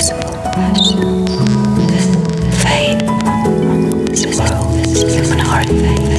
invisible. This fade, this human heart fade.